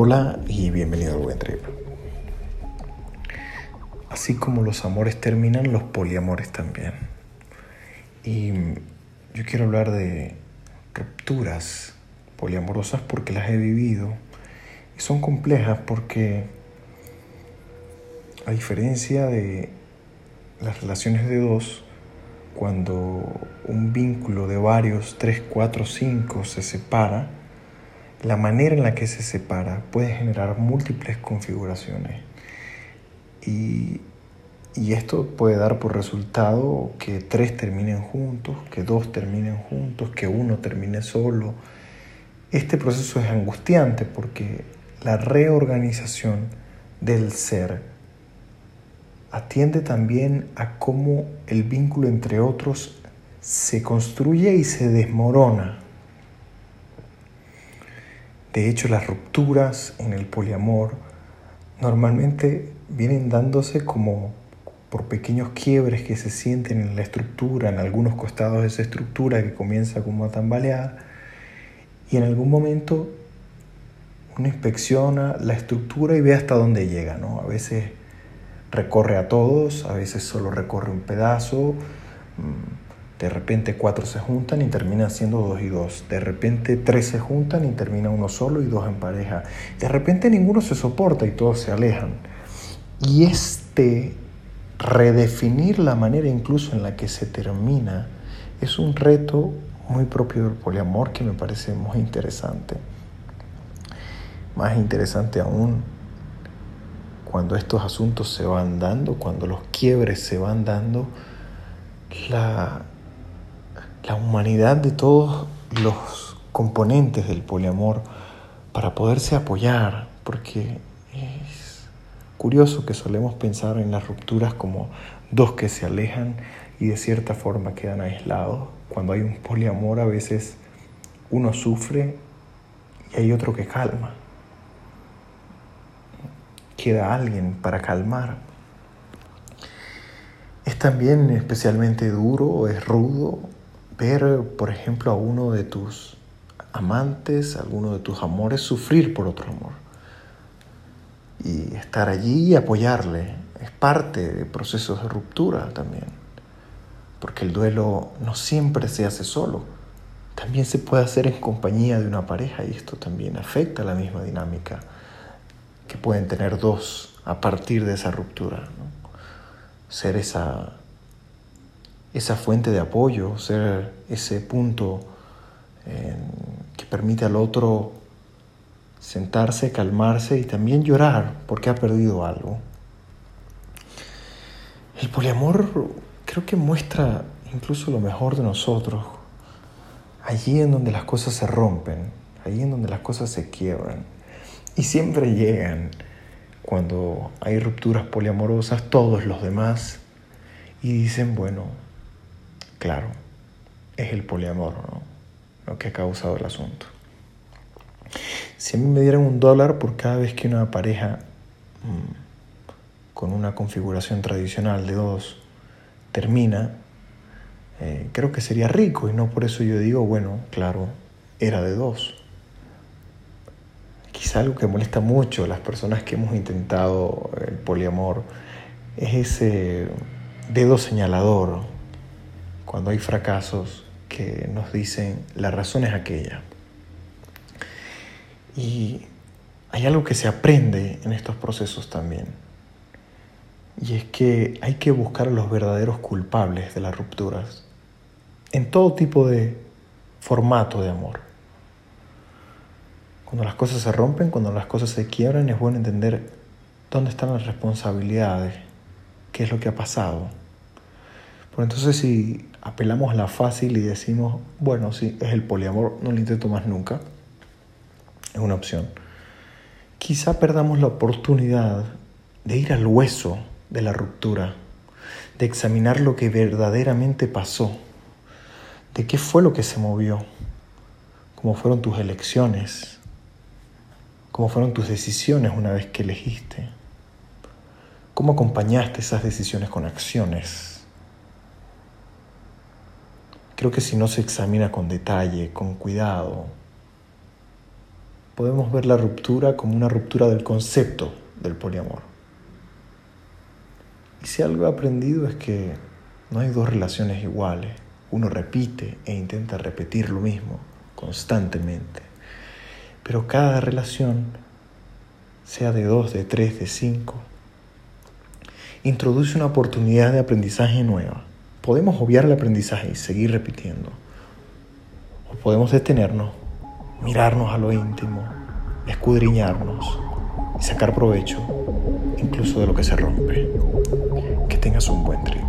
Hola y bienvenido al buen trip. Así como los amores terminan, los poliamores también. Y yo quiero hablar de rupturas poliamorosas porque las he vivido y son complejas porque a diferencia de las relaciones de dos, cuando un vínculo de varios, tres, cuatro, cinco se separa, la manera en la que se separa puede generar múltiples configuraciones. Y, esto puede dar por resultado que tres terminen juntos, que dos terminen juntos, que uno termine solo. Este proceso es angustiante porque la reorganización del ser atiende también a cómo el vínculo entre otros se construye y se desmorona de hecho, las rupturas en el poliamor normalmente vienen dándose como por pequeños quiebres que se sienten en la estructura, en algunos costados de esa estructura que comienza como a tambalear, y en algún momento uno inspecciona la estructura y ve hasta dónde llega, ¿no? A veces recorre a todos, a veces solo recorre un pedazo, mm, de repente cuatro se juntan y terminan siendo dos y dos. De repente tres se juntan y termina uno solo y dos en pareja. De repente ninguno se soporta y todos se alejan. Y este redefinir la manera incluso en la que se termina es un reto muy propio del poliamor que me parece muy interesante. Más interesante aún cuando estos asuntos se van dando, cuando los quiebres se van dando, la la humanidad de todos los componentes del poliamor para poderse apoyar, porque es curioso que solemos pensar en las rupturas como dos que se alejan y de cierta forma quedan aislados. Cuando hay un poliamor a veces uno sufre y hay otro que calma. Queda alguien para calmar. Es también especialmente duro, es rudo ver, por ejemplo, a uno de tus amantes, a alguno de tus amores sufrir por otro amor. Y estar allí y apoyarle es parte de procesos de ruptura también. Porque el duelo no siempre se hace solo. También se puede hacer en compañía de una pareja y esto también afecta la misma dinámica que pueden tener dos a partir de esa ruptura. Ser esa esa fuente de apoyo, ser ese punto que permite al otro sentarse, calmarse y también llorar porque ha perdido algo. El poliamor creo que muestra incluso lo mejor de nosotros, allí en donde las cosas se rompen, allí en donde las cosas se quiebran. Y siempre llegan cuando hay rupturas poliamorosas todos los demás y dicen, bueno, Claro, es el poliamor ¿no? lo que ha causado el asunto. Si a mí me dieran un dólar por cada vez que una pareja mm, con una configuración tradicional de dos termina, eh, creo que sería rico y no por eso yo digo, bueno, claro, era de dos. Quizá algo que molesta mucho a las personas que hemos intentado el poliamor es ese dedo señalador cuando hay fracasos que nos dicen la razón es aquella. Y hay algo que se aprende en estos procesos también. Y es que hay que buscar a los verdaderos culpables de las rupturas en todo tipo de formato de amor. Cuando las cosas se rompen, cuando las cosas se quiebran, es bueno entender dónde están las responsabilidades, qué es lo que ha pasado. Por entonces si apelamos a la fácil y decimos, bueno, sí, es el poliamor, no lo intento más nunca, es una opción. Quizá perdamos la oportunidad de ir al hueso de la ruptura, de examinar lo que verdaderamente pasó, de qué fue lo que se movió, cómo fueron tus elecciones, cómo fueron tus decisiones una vez que elegiste, cómo acompañaste esas decisiones con acciones Creo que si no se examina con detalle, con cuidado, podemos ver la ruptura como una ruptura del concepto del poliamor. Y si algo he aprendido es que no hay dos relaciones iguales. Uno repite e intenta repetir lo mismo constantemente. Pero cada relación, sea de dos, de tres, de cinco, introduce una oportunidad de aprendizaje nueva. Podemos obviar el aprendizaje y seguir repitiendo. O podemos detenernos, mirarnos a lo íntimo, escudriñarnos y sacar provecho incluso de lo que se rompe. Que tengas un buen trip.